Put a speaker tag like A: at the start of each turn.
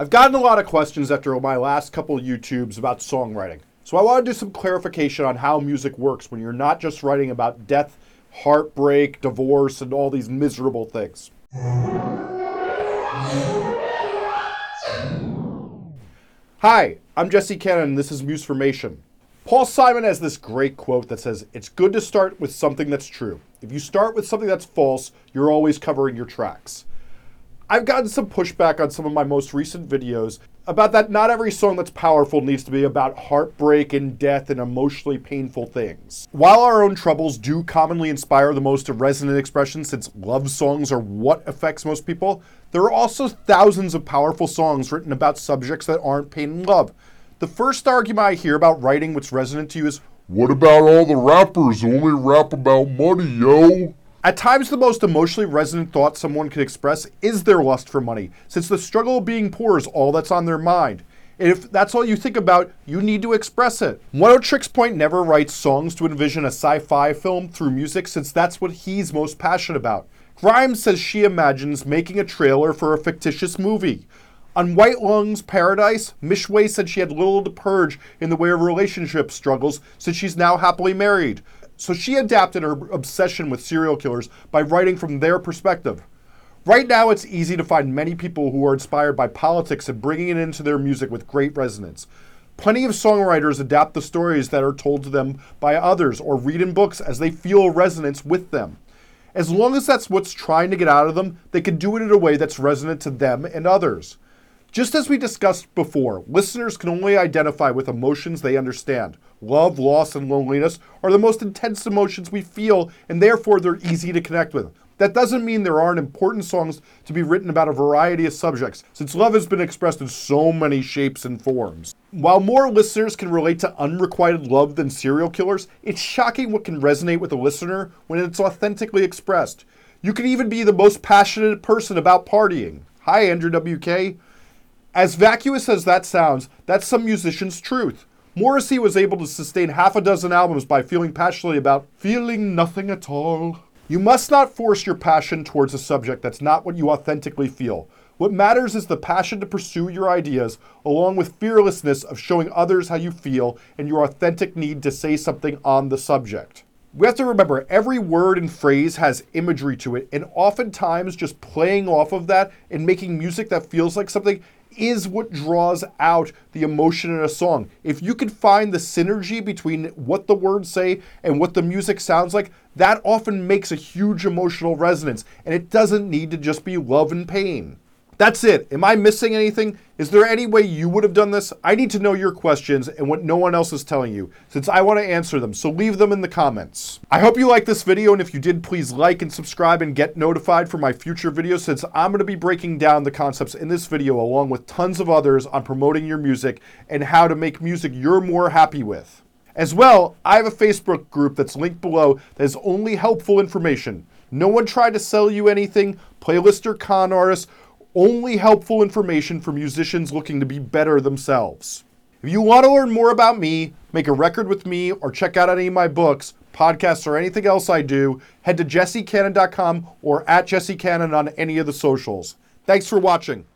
A: I've gotten a lot of questions after my last couple YouTubes about songwriting. So I want to do some clarification on how music works when you're not just writing about death, heartbreak, divorce, and all these miserable things. Hi, I'm Jesse Cannon, and this is Musformation. Paul Simon has this great quote that says, It's good to start with something that's true. If you start with something that's false, you're always covering your tracks. I've gotten some pushback on some of my most recent videos about that not every song that's powerful needs to be about heartbreak and death and emotionally painful things. While our own troubles do commonly inspire the most resonant expression since love songs are what affects most people, there are also thousands of powerful songs written about subjects that aren't pain and love. The first argument I hear about writing what's resonant to you is,
B: What about all the rappers only rap about money, yo?
A: At times, the most emotionally resonant thought someone could express is their lust for money, since the struggle of being poor is all that's on their mind. If that's all you think about, you need to express it. Oneohtrix Point Never writes songs to envision a sci fi film through music, since that's what he's most passionate about. Grimes says she imagines making a trailer for a fictitious movie. On White Lung's Paradise, Mish Way said she had little to purge in the way of relationship struggles since she's now happily married. So she adapted her obsession with serial killers by writing from their perspective. Right now, it's easy to find many people who are inspired by politics and bringing it into their music with great resonance. Plenty of songwriters adapt the stories that are told to them by others or read in books as they feel resonance with them. As long as that's what's trying to get out of them, they can do it in a way that's resonant to them and others. Just as we discussed before, listeners can only identify with emotions they understand. Love, loss, and loneliness are the most intense emotions we feel, and therefore they're easy to connect with. That doesn't mean there aren't important songs to be written about a variety of subjects, since love has been expressed in so many shapes and forms. While more listeners can relate to unrequited love than serial killers, it's shocking what can resonate with a listener when it's authentically expressed. You can even be the most passionate person about partying. Hi, Andrew WK. As vacuous as that sounds, that's some musician's truth. Morrissey was able to sustain half a dozen albums by feeling passionately about feeling nothing at all. You must not force your passion towards a subject that's not what you authentically feel. What matters is the passion to pursue your ideas, along with fearlessness of showing others how you feel and your authentic need to say something on the subject. We have to remember every word and phrase has imagery to it, and oftentimes just playing off of that and making music that feels like something is what draws out the emotion in a song. If you can find the synergy between what the words say and what the music sounds like, that often makes a huge emotional resonance, and it doesn't need to just be love and pain. That's it. Am I missing anything? Is there any way you would have done this? I need to know your questions and what no one else is telling you, since I want to answer them, so leave them in the comments. I hope you liked this video, and if you did, please like and subscribe and get notified for my future videos, since I'm going to be breaking down the concepts in this video along with tons of others on promoting your music and how to make music you're more happy with. As well, I have a Facebook group that's linked below that is only helpful information. No one tried to sell you anything, playlist or con artists, only helpful information for musicians looking to be better themselves. If you want to learn more about me, make a record with me, or check out any of my books, podcasts, or anything else I do, head to jessecannon.com or at jessecannon on any of the socials. Thanks for watching.